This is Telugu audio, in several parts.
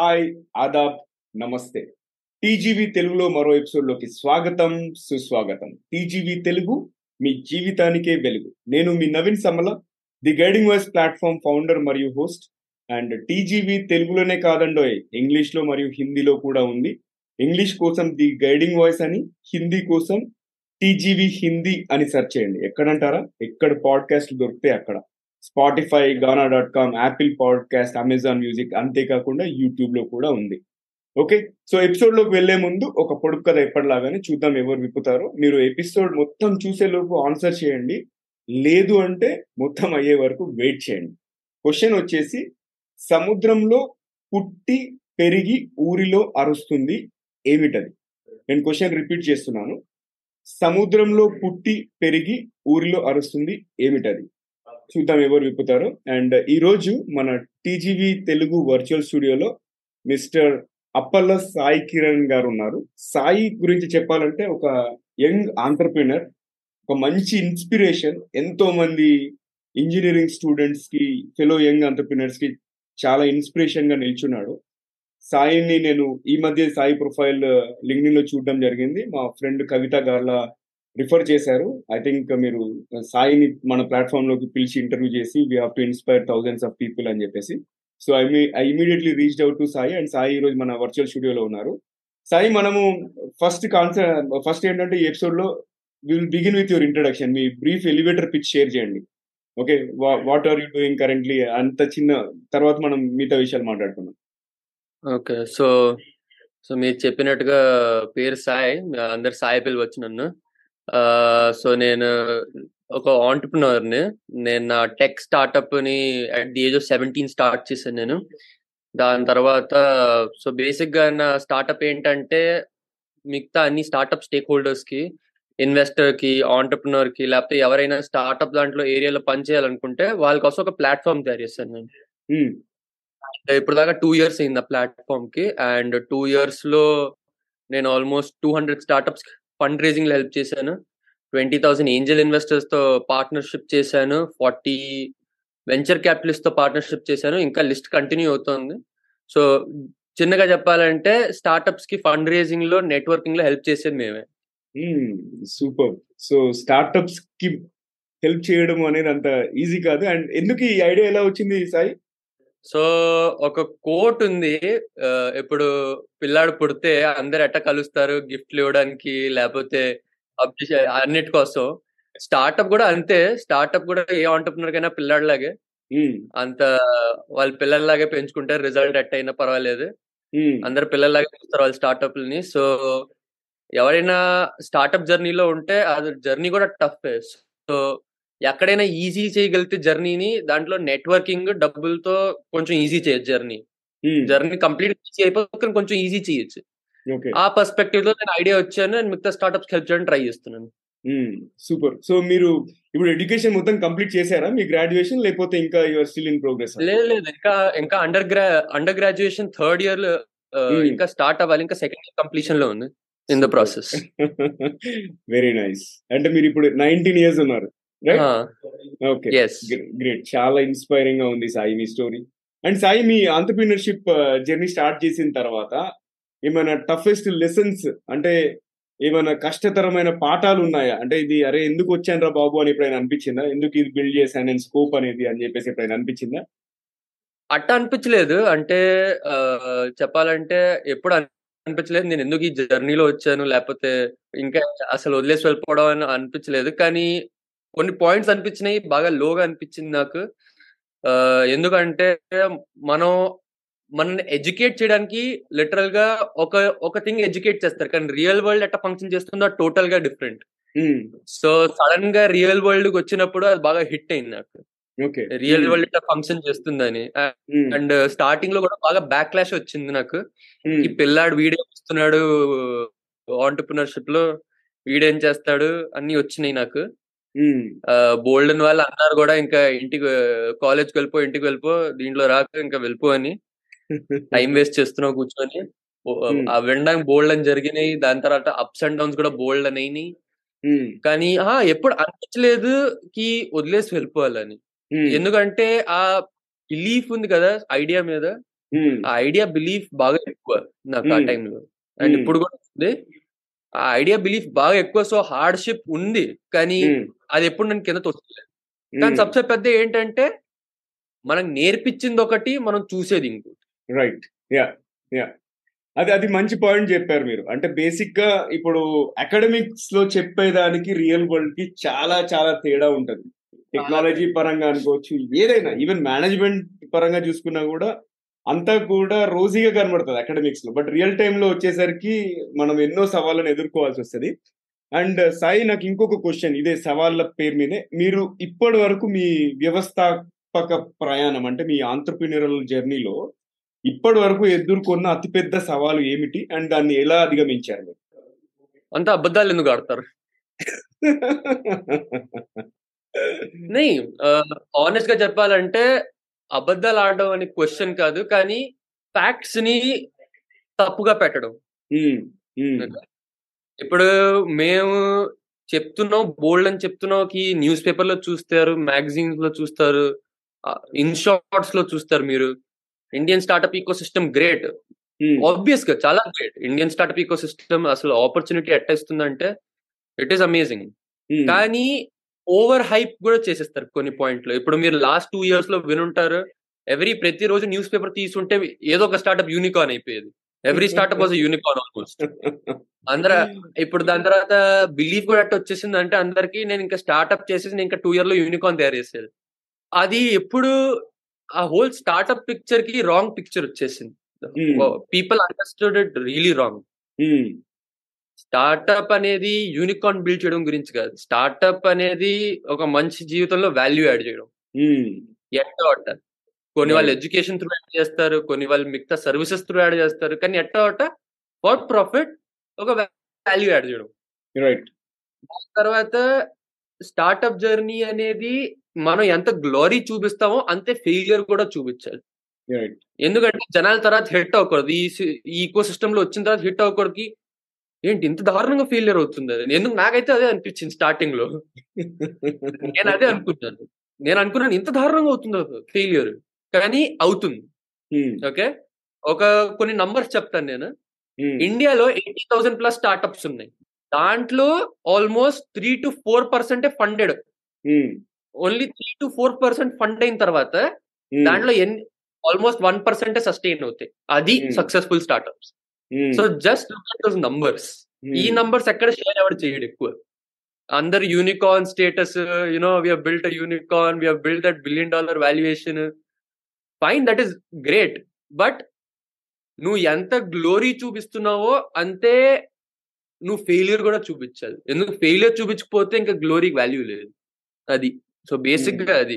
హాయ్ ఆదాబ్ నమస్తే. టీజీవీ తెలుగులో మరో ఎపిసోడ్లోకి స్వాగతం సుస్వాగతం. టీజీవీ తెలుగు మీ జీవితానికే వెలుగు. నేను మీ Naveen Samala the guiding voice platform founder మరియు హోస్ట్. అండ్ టీజీవీ తెలుగులోనే కాదండోయ్ ఇంగ్లీష్లో మరియు హిందీలో కూడా ఉంది. ఇంగ్లీష్ కోసం ది గైడింగ్ వాయిస్ అని హిందీ కోసం టీజీవీ హిందీ అని సెర్చ్ చేయండి. ఎక్కడంటారా? ఎక్కడ పాడ్కాస్ట్ దొరికితే అక్కడ. Spotify Gaana dot com Apple podcast Amazon music అంతేకాకుండా యూట్యూబ్లో కూడా ఉంది. ఓకే? సో ఎపిసోడ్లోకి వెళ్ళే ముందు ఒక పొడుపు కథ ఎప్పటిలాగానే చూద్దాం ఎవరు విప్పుతారో. మీరు ఎపిసోడ్ మొత్తం చూసే లోపు ఆన్సర్ చేయండి. లేదు అంటే మొత్తం అయ్యే వరకు వెయిట్ చేయండి. క్వశ్చన్ వచ్చేసి సముద్రంలో పుట్టి పెరిగి ఊరిలో అరుస్తుంది ఏమిటది? నేను క్వశ్చన్ రిపీట్ చేస్తున్నాను. సముద్రంలో పుట్టి పెరిగి ఊరిలో అరుస్తుంది ఏమిటది? చూద్దాం ఎవరు విప్పుతారు. అండ్ ఈ రోజు మన టీజీవీ తెలుగు వర్చువల్ స్టూడియోలో మిస్టర్ అప్పల్ల సాయి కిరణ్ గారు ఉన్నారు. సాయి గురించి చెప్పాలంటే ఒక యంగ్ ఆంటర్ప్రినర్ ఒక మంచి ఇన్స్పిరేషన్ ఎంతో మంది ఇంజనీరింగ్ స్టూడెంట్స్కి ఫెలో యంగ్ ఆంటర్ప్రినర్స్కి చాలా ఇన్స్పిరేషన్గా నిల్చున్నాడు. సాయిని నేను ఈ మధ్య సాయి ప్రొఫైల్ లింక్డిన్లో చూడడం జరిగింది. మా ఫ్రెండ్ కవిత గార్ల రిఫర్ చేశారు. ఐ థింక్ మీరు uh, సాయిని మన ప్లాట్ఫామ్లోకి పిలిచి ఇంటర్వ్యూ చేసి we have to inspire thousands of people అని చెప్పేసి. So I me I immediately reached out to Sai and Sai ఈ రోజు మన వర్చువల్ స్టూడియోలో ఉన్నారు. సాయి మనము ఫస్ట్ కాన్సెప్ట్ ఫస్ట్ ఏంటంటే ఈ ఎపిసోడ్లో will begin with your introduction me brief elevator pitch share చేయండి. Okay what are you doing currently అంత చిన్న తర్వాత మనం మిగతా విషయాలు మాట్లాడుకుందాం. ఓకే. సో సో మీరు చెప్పినట్టుగా పేరు సాయి అందరు సాయి పిలవచ్చు నన్ను. సో నేను ఒక ఆంటర్ప్రినర్ని నేను నా tech స్టార్టప్ని at the age of seventeen start చేశాను నేను. దాని తర్వాత సో బేసిక్గా నా స్టార్టప్ ఏంటంటే మిగతా అన్ని స్టార్టప్ స్టేక్ హోల్డర్స్కి ఇన్వెస్టర్కి ఆంటర్ప్రినర్కి లేకపోతే ఎవరైనా స్టార్టప్ దాంట్లో ఏరియాలో పనిచేయాలనుకుంటే వాళ్ళ కోసం ఒక ప్లాట్ఫామ్ తయారు చేశాను నేను. ఇప్పుడు దాకా టూ ఇయర్స్ అయింది ఆ ప్లాట్ఫామ్కి. అండ్ టూ ఇయర్స్లో నేను almost two hundred startups fund రేజింగ్లో help చేశాను. ట్వంటీ థౌసండ్ ఏంజల్ ఇన్వెస్టర్స్తో పార్ట్నర్షిప్ చేశాను. ఫార్టీ వెంచర్ క్యాపిటలిస్ట్తో పార్ట్నర్షిప్ చేశాను. ఇంకా లిస్ట్ కంటిన్యూ అవుతుంది. సో చిన్నగా చెప్పాలంటే స్టార్టప్స్కి ఫండ్ రేజింగ్లో నెట్వర్కింగ్లో హెల్ప్ చేసేది మేమే. సూపర్. సో స్టార్టప్స్కి హెల్ప్ చేయడం అనేది అంత ఈజీ కాదు. అండ్ ఎందుకు ఈ ఐడియా ఎలా వచ్చింది సాయి? సో ఒక కోట్ ఉంది ఇప్పుడు పిల్లాడు పుడితే అందరు ఎట్ట కలుస్తారు? గిఫ్ట్లు ఇవ్వడానికి లేకపోతే అన్నిటి కోసం. స్టార్ట్అప్ కూడా అంతే. స్టార్ట్అప్ కూడా ఏ ఆంటర్ప్రినర్ కైనా పిల్లాడిలాగే అంత వాళ్ళ పిల్లల్లాగే పెంచుకుంటారు. రిజల్ట్ ఎట్ అయినా పర్వాలేదు. అందరు పిల్లల్లాగే చూస్తారు వాళ్ళ స్టార్ట్అప్లని సో ఎవరైనా స్టార్ట్అప్ జర్నీలో ఉంటే అది జర్నీ కూడా టఫ్ సో ఎక్కడైనా ఈజీ చేయగలిగితే జర్నీని దాంట్లో నెట్వర్కింగ్ డబ్బులతో కొంచెం ఈజీ చేయొచ్చు జర్నీ జర్నీ కంప్లీట్ ఈజీ అయిపోతే కొంచెం ఈజీ చేయొచ్చు. ఆ పర్స్పెక్టివ్లో నేను ఐడియా వచ్చాను నేను మిగతా స్టార్ట్అప్స్ హెల్ప్ చేయడానికి ట్రై చేస్తున్నాను. సూపర్ సో మీరు ఇప్పుడు ఎడ్యుకేషన్ మొత్తం కంప్లీట్ చేశారా? మీ గ్రాడ్యుయేషన్ లేకపోతే ఇంకా యువర్ స్టిల్ ఇన్ ప్రోగ్రెస్ లేదు లేదు. ఇంకా ఇంకా అండర్ గ్రా అండర్ గ్రాడ్యుయేషన్ థర్డ్ ఇయర్ ఇంకా స్టార్ట్ అవ్వాలి. ఇంకా సెకండ్ ఇయర్ కంప్లీషన్లో ఉంది. In the process very nice అంటే మీరు ఇప్పుడు నైన్టీన్ ఇయర్స్ ఉన్నారు. ఓకే గ్రేట్ చాలా ఇన్స్పైరింగ్గా ఉంది సాయి మీ స్టోరీ అండ్ సాయి మీ ఆంటర్ప్రీనర్షిప్ జర్నీ స్టార్ట్ చేసిన తర్వాత ఏమైనా టఫెస్ట్ లెసన్స్ అంటే ఏమైనా కష్టతరమైన పాఠాలు ఉన్నాయా? అంటే ఇది అరే ఎందుకు వచ్చాను రా బాబు? అని ఎప్పుడైనా అనిపించిందా? ఎందుకు ఇది బిల్డ్ చేశాను? నేను స్కోప్ అనేది అని చెప్పేసి ఎప్పుడైనా అనిపించిందా? అట్ట అనిపించలేదు. అంటే చెప్పాలంటే ఎప్పుడు అనిపించలేదు. నేను ఎందుకు ఈ జర్నీలో వచ్చాను? లేకపోతే ఇంకా అసలు వదిలేసి వెళ్ళిపోవడం అని అనిపించలేదు. కానీ కొన్ని పాయింట్స్ అనిపించినాయి బాగా లోగా అనిపించింది నాకు. ఎందుకంటే మనం మనల్ని ఎడ్యుకేట్ చేయడానికి లిటరల్గా ఒక ఒక థింగ్ ఎడ్యుకేట్ చేస్తారు. కానీ రియల్ వరల్డ్ ఎట్లా ఫంక్షన్ చేస్తుందో టోటల్గా డిఫరెంట్. సో సడన్గా రియల్ వరల్డ్ వచ్చినప్పుడు అది బాగా హిట్ అయింది నాకు. రియల్ వరల్డ్ ఎట్లా ఫంక్షన్ చేస్తుందని. అండ్ స్టార్టింగ్లో కూడా బాగా బ్యాక్ క్లాష్ వచ్చింది నాకు. ఈ పిల్లాడు వీడియో వస్తున్నాడు ఆంటర్ప్రినర్షిప్లో వీడేం చేస్తాడు అన్ని వచ్చినాయి నాకు. బోల్డెన్ వాళ్ళు అన్నారు కూడా ఇంకా ఇంటికి కాలేజ్కి వెళ్ళిపో ఇంటికి వెళ్ళిపో దీంట్లో రాక ఇంకా వెళ్ళిపో అని. టైం వేస్ట్ చేస్తున్నావు కూర్చొని. ఆ వినడానికి బోల్డ్ అని జరిగినాయి. దాని తర్వాత అప్స్ అండ్ డౌన్స్ కూడా బోల్డ్ అని అయినాయి కానీ ఆ ఎప్పుడు అనిపించలేదు కి వదిలేసి వెళ్ళిపోవాలని. ఎందుకంటే ఆ బిలీఫ్ ఉంది కదా ఐడియా మీద. ఆ ఐడియా బిలీఫ్ బాగా ఎక్కువ నాకు ఆ. టైంలో. అండ్. ఇప్పుడు కూడా ఉంది. ఆ ఐడియా బిలీఫ్ బాగా ఎక్కువ. సో హార్డ్షిప్ ఉంది. కానీ అది ఎప్పుడు నేను కింద తోస్తుంది కానీ సబ్సే పెద్ద ఏంటంటే మనకు నేర్పించింది ఒకటి మనం చూసేది ఇంకోటి. రైట్. యా. యా. అది అది మంచి పాయింట్ చెప్పారు మీరు. అంటే బేసిక్గా ఇప్పుడు అకాడమిక్స్లో చెప్పేదానికి రియల్ వరల్డ్కి చాలా చాలా తేడా ఉంటది. టెక్నాలజీ పరంగా అనుకోవచ్చు ఏదైనా. ఈవెన్ మేనేజ్మెంట్ పరంగా చూసుకున్నా కూడా అంతా కూడా రోజీగా కనబడుతుంది అకాడమిక్స్లో. బట్ రియల్ టైమ్లో వచ్చేసరికి మనం ఎన్నో సవాళ్ళను ఎదుర్కోవాల్సి వస్తుంది. అండ్ సాయి నాకు ఇంకొక క్వశ్చన్ ఇదే సవాళ్ళ పేరు మీదే. మీరు ఇప్పటి వరకు మీ వ్యవస్థాపక ప్రయాణం అంటే మీ ఆంటర్ప్రినరల్ జర్నీలో ఇప్పటి వరకు ఎదుర్కొన్న అతిపెద్ద సవాలు ఏమిటి? అండ్ దాన్ని ఎలా అధిగమించారు మీరు? అంత అబద్ధాలు ఎందుకు ఆడతారు? ఆనెస్ట్గా చెప్పాలంటే అబద్ధాలు ఆడడం అనే క్వశ్చన్ కాదు కానీ ఫ్యాక్ట్స్ని తప్పుగా పెట్టడం. ఇప్పుడు మేము చెప్తున్నాం బోల్డ్ అని చెప్తున్నాం కి న్యూస్ పేపర్లో చూస్తారు మ్యాగజైన్స్లో చూస్తారు ఇన్ షార్ట్స్లో చూస్తారు మీరు. Indian startup ecosystem great. ఆబ్వియస్గా చాలా great. Indian startup ecosystem అసలు ఆపర్చునిటీ ఎట్టేస్తుందంటే ఇట్ ఈస్ అమేజింగ్. కానీ ఓవర్ హైప్ కూడా చేసేస్తారు కొన్ని పాయింట్లు. ఇప్పుడు మీరు లాస్ట్ టూ ఇయర్స్లో వినుంటారు ఎవ్రీ ప్రతిరోజు న్యూస్ పేపర్ తీసుంటే ఏదో ఒక స్టార్ట్అప్ యూనికాన్ అయిపోయేది. Every startup was unicorn almost. అందర ఇప్పుడు దాని తర్వాత బిలీఫ్ కూడా అట్ట వచ్చేసింది అంటే అందరికి నేను ఇంకా స్టార్ట్అప్ చేసేసి నేను ఇంకా టూ ఇయర్లో యూనికాన్ తయారు చేసేది. అది ఎప్పుడు ఆ హోల్ స్టార్ట్అప్ పిక్చర్కి రాంగ్ పిక్చర్ వచ్చేసింది. People understood it really wrong. Um, startup అనేది యూనికాన్ బిల్డ్ చేయడం గురించి కాదు. స్టార్ట్అప్ అనేది ఒక మంచి జీవితంలో వాల్యూ యాడ్ చేయడం. ఎట్టా అట్ట కొన్ని వాళ్ళు ఎడ్యుకేషన్ త్రూ యాడ్ చేస్తారు కొన్ని వాళ్ళు మిగతా సర్వీసెస్ త్రూ యాడ్ చేస్తారు కానీ ఎట్టా అట్ట ఫర్ ప్రాఫిట్ ఒక వాల్యూ యాడ్ చేయడం. రైట్. దాని తర్వాత స్టార్ట్అప్ జర్నీ అనేది మనం ఎంత గ్లోరీ చూపిస్తామో అంతే ఫెయిలియర్ కూడా చూపించాలి. ఎందుకంటే జనాల తర్వాత హిట్ అవ్వకూడదు. ఈ ఈకో సిస్టమ్లో వచ్చిన తర్వాత హిట్ అవ్వకూడదు. ఏంటి ఇంత దారుణంగా ఫెయిలియర్ అవుతుంది అది? ఎందుకు నాకైతే అదే అనిపించింది స్టార్టింగ్లో. నేను అదే అనుకున్నాను నేను అనుకున్నాను ఇంత దారుణంగా అవుతుందో ఫెయిలియర్ కానీ అవుతుంది. ఓకే? ఒక కొన్ని నంబర్స్ చెప్తాను నేను. ఇండియాలో ఎయిటీ థౌసండ్ ప్లస్ స్టార్ట్అప్స్ ఉన్నాయి. దాంట్లో ఆల్మోస్ట్ త్రీ టు ఫోర్ పర్సెంటే funded only three to four percent fund అయిన తర్వాత దాంట్లో ఆల్మోస్ట్ వన్ పర్సెంటే సస్టైన్ అవుతాయి. అది. Successful startups so just look at those numbers ఈ నంబర్స్ ఎక్కడ షేర్ ఎవరు చేయడు ఎక్కువ. అందరు unicorn status you know we built unicorn we built that billion dollar valuation fine that is great but నువ్వు ఎంత గ్లోరీ చూపిస్తున్నావో అంతే నువ్వు ఫెయిలియర్ కూడా చూపించాలి. ఎందుకు? ఫెయిలియర్ చూపించకపోతే ఇంకా గ్లోరీకి వాల్యూ లేదు. అది. సో బేసిక్గా అది.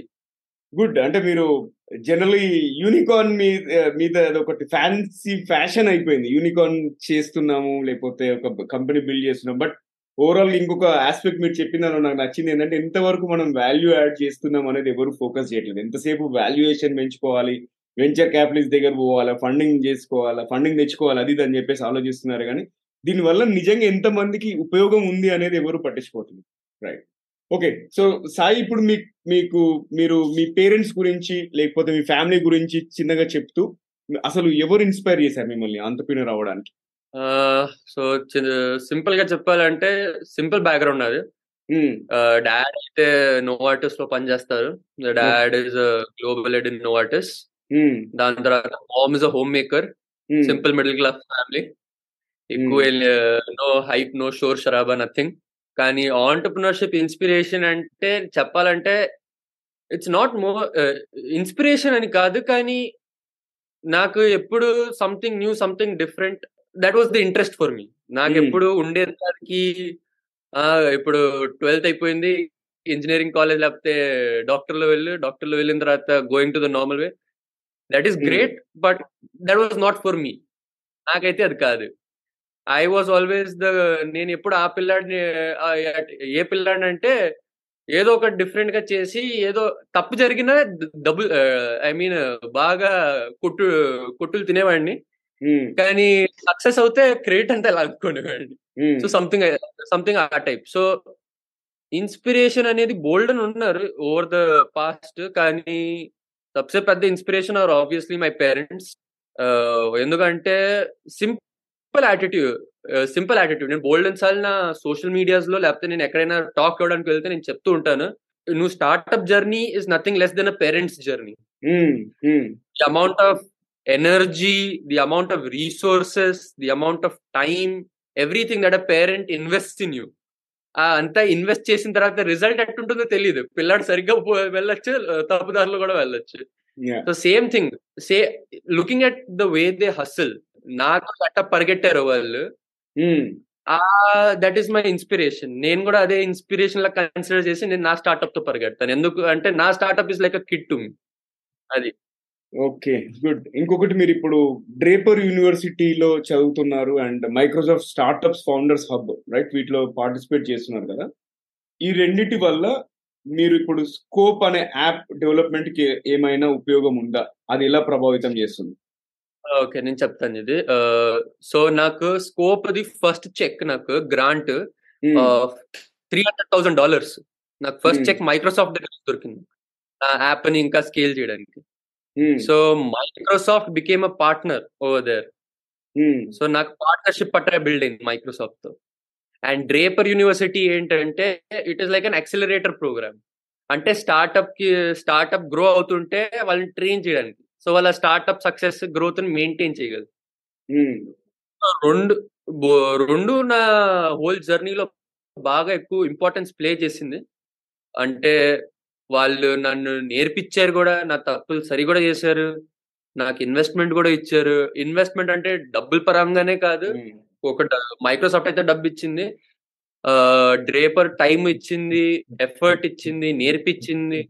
గుడ్. అంటే మీరు జనరలీ యూనికార్న్ మీద మీద ఒకటి ఫ్యాన్సీ ఫ్యాషన్ అయిపోయింది. యూనికార్న్ చేస్తున్నాము లేకపోతే ఒక కంపెనీ బిల్డ్ చేస్తున్నాం బట్ ఓవరాల్ ఇంకొక ఆస్పెక్ట్ మీరు చెప్పిన నాకు నచ్చింది ఏంటంటే ఎంతవరకు మనం వాల్యూ యాడ్ చేస్తున్నాం అనేది ఎవరు ఫోకస్ చేయట్లేదు. ఎంతసేపు వాల్యుయేషన్ పెంచుకోవాలి వెంచర్ క్యాపిటల్స్ దగ్గర పోవాలా ఫండింగ్ చేసుకోవాలా ఫండింగ్ తెచ్చుకోవాలి అది అని చెప్పేసి ఆలోచిస్తున్నారు. కానీ దీనివల్ల నిజంగా ఎంత మందికి ఉపయోగం ఉంది అనేది ఎవరు పట్టించుకోవట్లేదు. రైట్. ఓకే. సో సాయి ఇప్పుడు మీ మీకు మీరు మీ పేరెంట్స్ గురించి లేకపోతే మీ ఫ్యామిలీ గురించి చిన్నగా చెప్తూ అసలు ఎవరు ఇన్స్పైర్ చేశారు మిమ్మల్ని అంతపినర్ అవ్వడానికి సో సింపుల్గా చెప్పాలంటే సింపుల్ బ్యాక్గ్రౌండ్ అది. డాడ్ అయితే నోవాటిస్లో పనిచేస్తారు dad is global head in Novartis um, దాని తర్వాత mom is a home maker. Simple middle class family. ఎక్కువ నో హైప్ నో షోర్ షరాబా నథింగ్. కానీ ఆంటర్ప్రినర్షిప్ ఇన్స్పిరేషన్ అంటే చెప్పాలంటే ఇట్స్ నాట్ మోర్ ఇన్స్పిరేషన్ అని కాదు కానీ నాకు ఎప్పుడు something new something different that was the interest for me నాకు Hmm. ఎప్పుడు ఉండేది దానికి ఆ, ఇప్పుడు ట్వెల్త్ అయిపోయింది. ఇంజనీరింగ్ కాలేజ్ లేకపోతే డాక్టర్లో వెళ్ళి డాక్టర్లో వెళ్ళిన తర్వాత going to the normal way that is. Great but that was not for me నాకైతే అది కాదు. ఐ వాజ్ ఆల్వేస్ ద నేను ఎప్పుడు ఆ పిల్లాడిని ఏ పిల్లాడిని అంటే ఏదో ఒక డిఫరెంట్గా చేసి ఏదో తప్పు జరిగినా డబుల్ ఐ మీన్ బాగా కొట్టు కొట్టులు తినేవాడిని. కానీ సక్సెస్ అవుతే క్రెడిట్ అంతా లాక్కునేవాడిని సో సంథింగ్ సంథింగ్ ఆ టైప్ సో ఇన్స్పిరేషన్ అనేది బోల్డ్ అని ఉన్నారు ఓవర్ ద పాస్ట్ కానీ సబ్సే పెద్ద inspiration are obviously my parents ఎందుకంటే సింపుల్ యాటిట్యూడ్ సింపుల్ యాటిట్యూడ్ నేను బోల్డ్ సార్లు నా సోషల్ మీడియాస్లో లేకపోతే నేను ఎక్కడైనా టాక్ ఇవ్వడానికి వెళ్తే నేను చెప్తూ ఉంటాను నువ్వు startup journey is nothing less than a parents journey the amount of energy the amount of resources the amount of time everything that a parent invest in you అంతా ఇన్వెస్ట్ చేసిన తర్వాత రిజల్ట్ ఎట్టుంటుందో తెలియదు పిల్లాడు సరిగ్గా వెళ్ళొచ్చు తప్పుదారులు కూడా వెళ్ళొచ్చు. So same thing say looking at the way they hustle నాకు గట్ట పరిగెట్టారు వాళ్ళు. దట్ ఈస్ మై ఇన్స్పిరేషన్ నేను కూడా అదే ఇన్స్పిరేషన్ లా కన్సిడర్ చేసి నేను నా స్టార్ట్అప్తో పరిగెడతాను. ఎందుకు అంటే నా startup is like a kit to అది. Okay good. ఇంకొకటి మీరు ఇప్పుడు డ్రేపర్ యూనివర్సిటీలో చదువుతున్నారు and Microsoft startups founders hub right వీటిలో పార్టిసిపేట్ చేస్తున్నారు కదా. ఈ రెండిటి వల్ల మీరు ఇప్పుడు స్కోప్ అనే యాప్ డెవలప్మెంట్కి ఏమైనా ఉపయోగం ఉందా? అది ఎలా ప్రభావితం చేస్తుంది? ఓకే. నేను చెప్తాను ఇది. సో నాకు స్కోప్ అది ఫస్ట్ చెక్ నాకు grant three hundred thousand dollars. నాకు ఫస్ట్ చెక్ మైక్రోసాఫ్ట్ దగ్గర దొరికింది. నా యాప్ని ఇంకా స్కేల్ చేయడానికి. So Microsoft became a partner over there. So నాకు పార్ట్నర్షిప్ పట్టే బిల్డింగ్ మైక్రోసాఫ్ట్తో అండ్ డ్రేపర్ యూనివర్సిటీ ఏంటంటే it is like an accelerator program. అంటే స్టార్ట్అప్కి స్టార్ట్అప్ గ్రో అవుతుంటే వాళ్ళని ట్రైన్ చేయడానికి. సో వాళ్ళ స్టార్ట్అప్ సక్సెస్ గ్రోత్ని మెయింటైన్ చేయగలరు రెండు రెండు నా హోల్ జర్నీలో బాగా ఎక్కువ ఇంపార్టెన్స్ ప్లే చేసింది. అంటే వాళ్ళు నన్ను నేర్పించారు కూడా నా తప్పులు సరి కూడా చేశారు నాకు ఇన్వెస్ట్మెంట్ కూడా ఇచ్చారు. ఇన్వెస్ట్మెంట్ అంటే డబ్బుల పరంగానే కాదు ఒక మైక్రోసాఫ్ట్ అయితే డబ్బు ఇచ్చింది డ్రేపర్ టైం ఇచ్చింది ఎఫర్ట్ ఇచ్చింది నేర్పించింది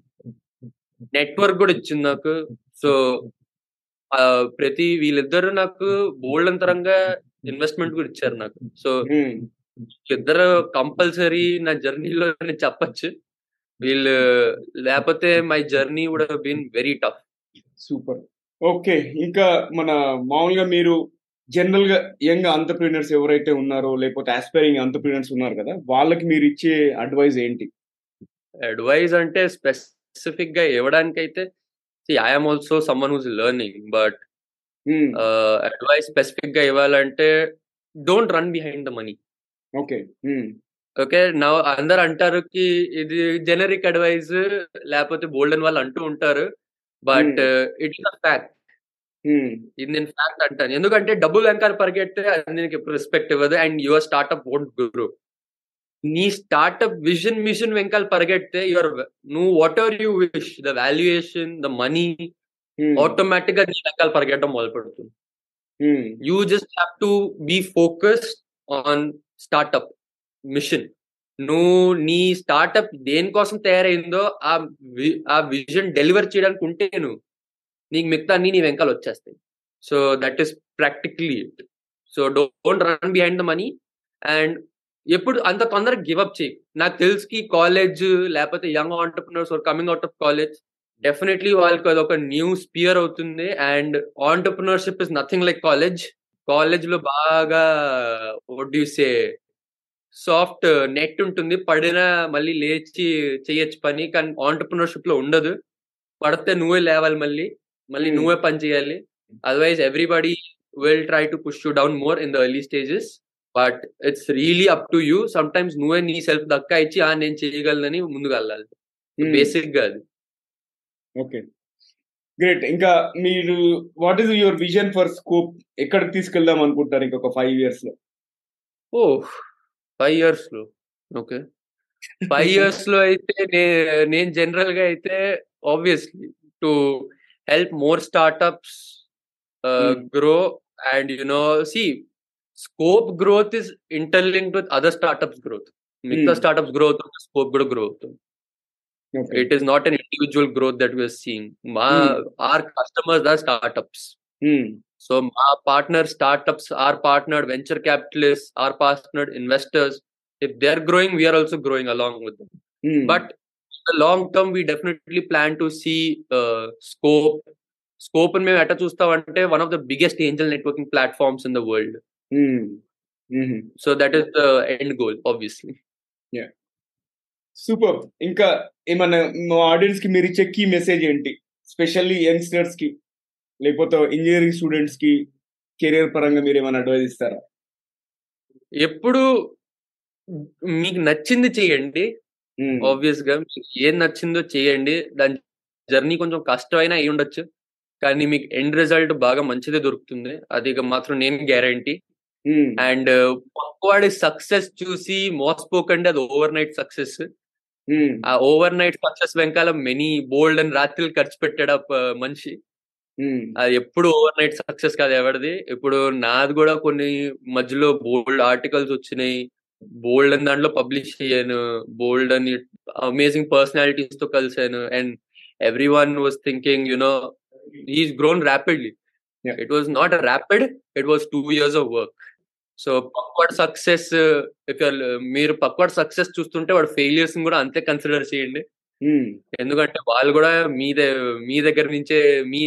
నెట్వర్క్ కూడా ఇచ్చింది నాకు. సో ప్రతి వీళ్ళిద్దరు నాకు బోల్డ్ అంతరంగా ఇన్వెస్ట్మెంట్ కూడా ఇచ్చారు నాకు. సో ఇద్దరు కంపల్సరీ నా జర్నీలో నేను చెప్పచ్చు. వీళ్ళు లేకపోతే my journey would been very tough. Super. Okay. ఇంకా మన మామూలుగా మీరు జనరల్గా యంగ్ ఆంటర్ప్రీనర్స్ ఎవరైతే ఉన్నారో లేకపోతే ఆస్పైరింగ్ ఆంటర్ప్రీనర్స్ ఉన్నారు కదా వాళ్ళకి మీరు ఇచ్చే అడ్వైజ్ ఏంటి? అడ్వైజ్ అంటే స్పెసిఫిక్గా ఇవ్వడానికి అయితే I'm also someone who's learning but advice స్పెసిఫిక్గా ఇవ్వాలంటే don't run behind the money okay. Okay? నా అందరు అంటారు కి ఇది జెనరిక్ అడ్వైజ్ లేకపోతే బోల్డెన్ వాళ్ళు అంటూ ఉంటారు but it is a fact ఇది నేను ఫ్యాక్ట్ అంటాను. ఎందుకంటే డబ్బులు వెంకాల పరిగెడితే అది నీకు రెస్పెక్ట్ ఇవ్వదు and your startup won't grow నీ స్టార్ట్అప్ విజన్ మిషన్ వెంకాల పరిగెడితే యువర్ నువ్వు whatever you wish the valuation the money ఆటోమేటిక్గా నీ వెంకాల పరిగెట్టడం మొదలు పెడుతుంది you just have to be focused on startup mission నువ్వు నీ స్టార్ట్అప్ దేనికోసం తయారైందో ఆ ఆ విజన్ డెలివర్ చేయడానికి ఉంటే నువ్వు నీకు మిగతా అన్ని నీ వెంకాల వచ్చేస్తాయి. So that is practically it so don't run behind the money and ఎప్పుడు అంత తొందరగా గివప్ చేయి. నాకు తెలుసుకి కాలేజ్ లేకపోతే young entrepreneurs coming out of college definitely వాళ్ళకి అది ఒక న్యూ స్పియర్ అవుతుంది. And entrepreneurship is nothing like college కాలేజ్లో బాగా what you say soft net ఉంటుంది. పడినా మళ్ళీ లేచి చేయొచ్చు పని కానీ ఆంటర్ప్రినర్షిప్లో ఉండదు. పడితే నువ్వే లేవాలి మళ్ళీ. మళ్ళీ నువ్వే పని చేయాలి. Otherwise everybody will try to push you down more in the early stages but it's really up to you sometimes నువ్వే నీ సెల్ఫ్ దక్కా ఇచ్చి ఆ నేను చేయగలనని ముందుకు వెళ్ళాలి. బేసిక్గా అది. ఓకే గ్రేట్ ఇంకా మీరు what is your vision for scope ఎక్కడికి తీసుకెళ్దాం అనుకుంటారు ఇంకొక ఫైవ్ ఇయర్స్లో? ఓ ఫైవ్ ఇయర్స్లో? ఓకే ఫైవ్ ఇయర్స్లో అయితే నేను జనరల్గా అయితే obviously to help more startups uh, mm. grow and you know see scope growth is interlinked with other startups growth. మిగతా స్టార్ట్అప్స్ గ్రోత్ స్కోప్ కూడా గ్రో అవుతుంది it is not an individual growth that we're seeing మా our customers are startups so మా partner startups are partner venture capitalist or partner investors if they are growing we're also growing along with but the long term we definitely plan to see uh, scope. Scope మేము ఎట్లా చూస్తామంటే one of the biggest angel networking platforms in the world so that is the end goal obviously super ఇంకా ఏమన్నా మా ఆడియన్స్కి మీరు ఇచ్చే కీ మెసేజ్ ఏంటి? స్పెషల్లీ యంగ్స్టర్స్కి లేకపోతే ఇంజనీరింగ్ స్టూడెంట్స్కి కెరియర్ పరంగా మీరు ఏమైనా అడ్వైజ్ ఇస్తారా? ఎప్పుడు మీకు నచ్చింది చేయండి. ఆబ్వియస్గా ఏం నచ్చిందో చేయండి. దాని జర్నీ కొంచెం కష్టమైనా అయి ఉండొచ్చు కానీ మీకు ఎండ్ రిజల్ట్ బాగా మంచిదే దొరుకుతుంది. అది మాత్రం నేను గ్యారంటీ అండ్ పక్కవాడి సక్సెస్ చూసి మోసపోకండి అది ఓవర్ నైట్ సక్సెస్ ఆ ఓవర్ నైట్ సక్సెస్ వెనకాల మెనీ బోల్డ్ అని రాత్రులు ఖర్చు పెట్టాడు మనిషి. ఉమ్, అది ఎప్పుడు ఓవర్ నైట్ సక్సెస్ కాదు ఎవరిది. ఇప్పుడు నాది కూడా కొన్ని మధ్యలో బోల్డ్ ఆర్టికల్స్ వచ్చినాయి. బోల్డ్ అని దాంట్లో పబ్లిష్ అయ్యాను. బోల్డ్ అని అమేజింగ్ పర్సనాలిటీస్తో కలిసాను and every one was thinking you know is grown rapidly. It was not rapid it was two years of work so Pakhwada success మీరు పక్వాడ్ సక్సెస్ చూస్తుంటే వాడు ఫెయిలియర్స్ కూడా అంతే కన్సిడర్ చేయండి. ఎందుకంటే వాళ్ళు కూడా మీ మీ దగ్గర నుంచే మీ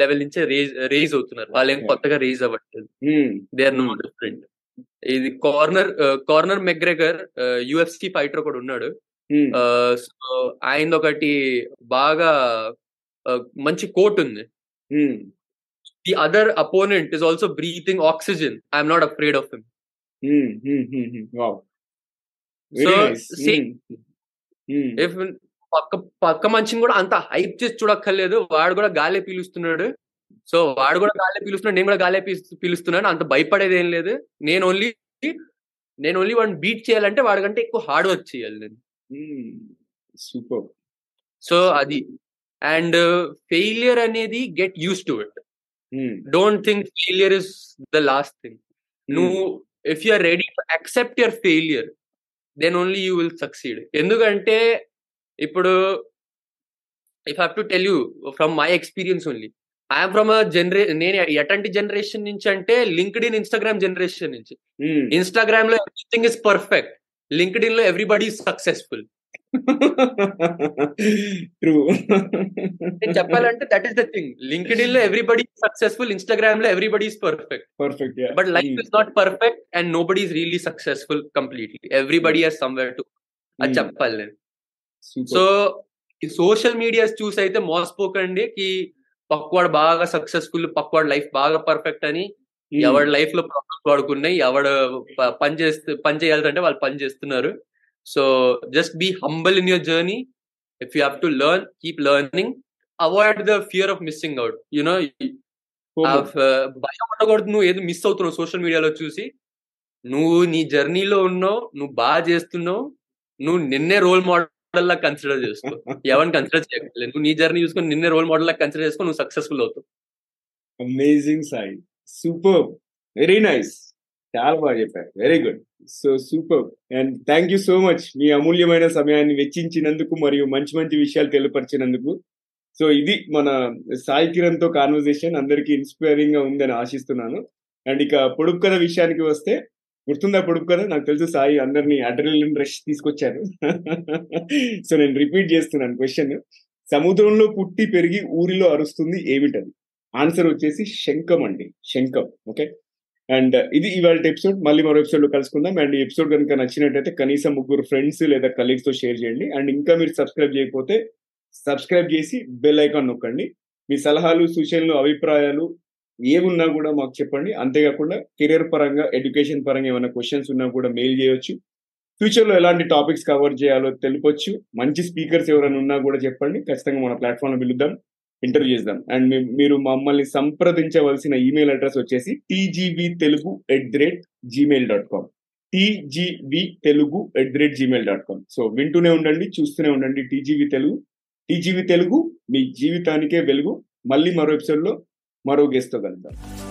లెవెల్ నుంచే రేజ్ రేజ్ అవుతున్నారు. వాళ్ళు ఏం. కొత్తగా రేజ్ అవ్వట్లేదు. They are no. డిఫరెంట్ ఇది Conor Conor McGregor UFC fighter కూడా ఉన్నాడు. సో ఆయన ఒకటి బాగా మంచి కోట్ ఉంది. The other opponent is also breathing oxygen wow. Very nice. Same um, um, if పక్క పక్క మనిషిని కూడా అంత హైప్ చేసి చూడక్కర్లేదు. వాడు కూడా గాలే పీలుస్తున్నాడు. సో వాడు కూడా గాలే పీలుస్తున్నాడు. నేను కూడా గాలే పీలుస్తున్నాను. అంత భయపడేది ఏం లేదు. నేను ఓన్లీ నేను ఓన్లీ వాడిని బీట్ చేయాలంటే వాడికంటే ఎక్కువ హార్డ్ వర్క్ చేయాలి నేను. సూపర్ సో అది. అండ్ ఫెయిలియర్ అనేది get used to it don't think failure is the last thing నువ్వు if you are ready to accept your failure then only you will succeed ఎందుకంటే ఇప్పుడు if have to tell you from my experience only I'm from జనరే నేను ఎటువంటి జనరేషన్ నుంచి అంటే లింక్డ్ ఇన్ ఇన్స్టాగ్రామ్ జనరేషన్ నుంచి. ఇన్స్టాగ్రామ్లో ఎవ్రీథింగ్ ఇస్ పర్ఫెక్ట్ లింక్డ్ ఇన్లో ఎవ్రీబడి సక్సెస్ఫుల్ ట్రూ నేను చెప్పాలంటే దట్ ఈస్ ద థింగ్ లింక్డ్ ఇన్లో ఎవ్రీబడి సక్సెస్ఫుల్ ఇన్స్టాగ్రామ్లో everybody is perfect perfect But life is not perfect and nobody is really successful completely. Everybody has somewhere to అది Hmm. చెప్పాలి నేను. సో సోషల్ మీడియాస్ చూసి అయితే మోసపోకండి కి పక్వాడు బాగా సక్సెస్ఫుల్ పక్వాడు లైఫ్ బాగా పర్ఫెక్ట్ అని ఎవరి లైఫ్లో ప్రాబ్లమ్స్ వాడుకున్నాయి ఎవడు పని చేస్తూ పని చేయాలంటే వాళ్ళు పని చేస్తున్నారు. So just be humble in your journey if you have to learn keep learning avoid the fear of missing out you know ఫ- భయం ఉండకూడదు. నువ్వు ఏదో మిస్ అవుతున్నావు సోషల్ మీడియాలో చూసి. నువ్వు నీ జర్నీలో ఉన్నావు. నువ్వు బాగా చేస్తున్నావు. నువ్వు నిన్నే రోల్ మోడల్ లా కన్సిడర్ చేసుకో. ఎవరిని కన్సిడర్ చేయట్లేదు నువ్వు నీ జర్నీ చూసుకొని నిన్నే రోల్ మోడల్ లా కన్సిడర్ చేసుకో నువ్వు సక్సెస్ఫుల్ అవుతావు. Amazing Sai super very nice చాలా బాగా చెప్పారు. Very good so super and thank you so much మీ అమూల్యమైన సమయాన్ని వెచ్చించినందుకు మరియు మంచి మంచి విషయాలు తెలియపరిచినందుకు. సో ఇది మన సాయి కిరణ్తో కాన్వర్జేషన్ అందరికి ఇన్స్పైరింగ్గా ఉందని ఆశిస్తున్నాను. అండ్ ఇక పొడుపు కథ విషయానికి వస్తే గుర్తుందా పొడుపు కథ? నాకు తెలుసు సాయి అందరినీ అడ్రలిన్ రష్ తీసుకొచ్చారు. సో నేను రిపీట్ చేస్తున్నాను క్వశ్చన్ సముద్రంలో పుట్టి పెరిగి ఊరిలో అరుస్తుంది ఏమిటది? ఆన్సర్ వచ్చేసి శంఖం అండి. శంఖం. ఓకే అండ్ ఇది ఇవాళ ఎపిసోడ్ మళ్ళీ మరో ఎపిసోడ్లో కలుసుకుందాం. అండ్ ఈ ఎపిసోడ్ కనుక నచ్చినట్టయితే కనీసం ముగ్గురు ఫ్రెండ్స్ లేదా కలీగ్స్తో షేర్ చేయండి. అండ్ ఇంకా మీరు సబ్స్క్రైబ్ చేయకపోతే సబ్స్క్రైబ్ చేసి బెల్ ఐకాన్ నొక్కండి. మీ సలహాలు సూచనలు అభిప్రాయాలు ఏమున్నా కూడా మాకు చెప్పండి. అంతేకాకుండా కెరీర్ పరంగా ఎడ్యుకేషన్ పరంగా ఏమైనా క్వశ్చన్స్ ఉన్నా కూడా మెయిల్ చేయొచ్చు. ఫ్యూచర్లో ఎలాంటి టాపిక్స్ కవర్ చేయాలో తెలుపొచ్చు. మంచి స్పీకర్స్ ఎవరైనా ఉన్నా కూడా చెప్పండి. ఖచ్చితంగా మన ప్లాట్ఫామ్లో పిలుద్దాం. ఇంటర్వ్యూ చేద్దాం. అండ్ మీ- మీరు మమ్మల్ని సంప్రదించవలసిన ఈమెయిల్ అడ్రస్ వచ్చేసి TGV Telugu at the rate Gmail dot com. TGB Telugu at the rate Gmail dot com. So వింటూనే ఉండండి చూస్తూనే ఉండండి టీజీవీ తెలుగు టీజీవీ తెలుగు మీ జీవితానికే వెలుగు. మళ్ళీ మరో ఎపిసోడ్లో మరో గెస్ట్తో కలుద్దాం.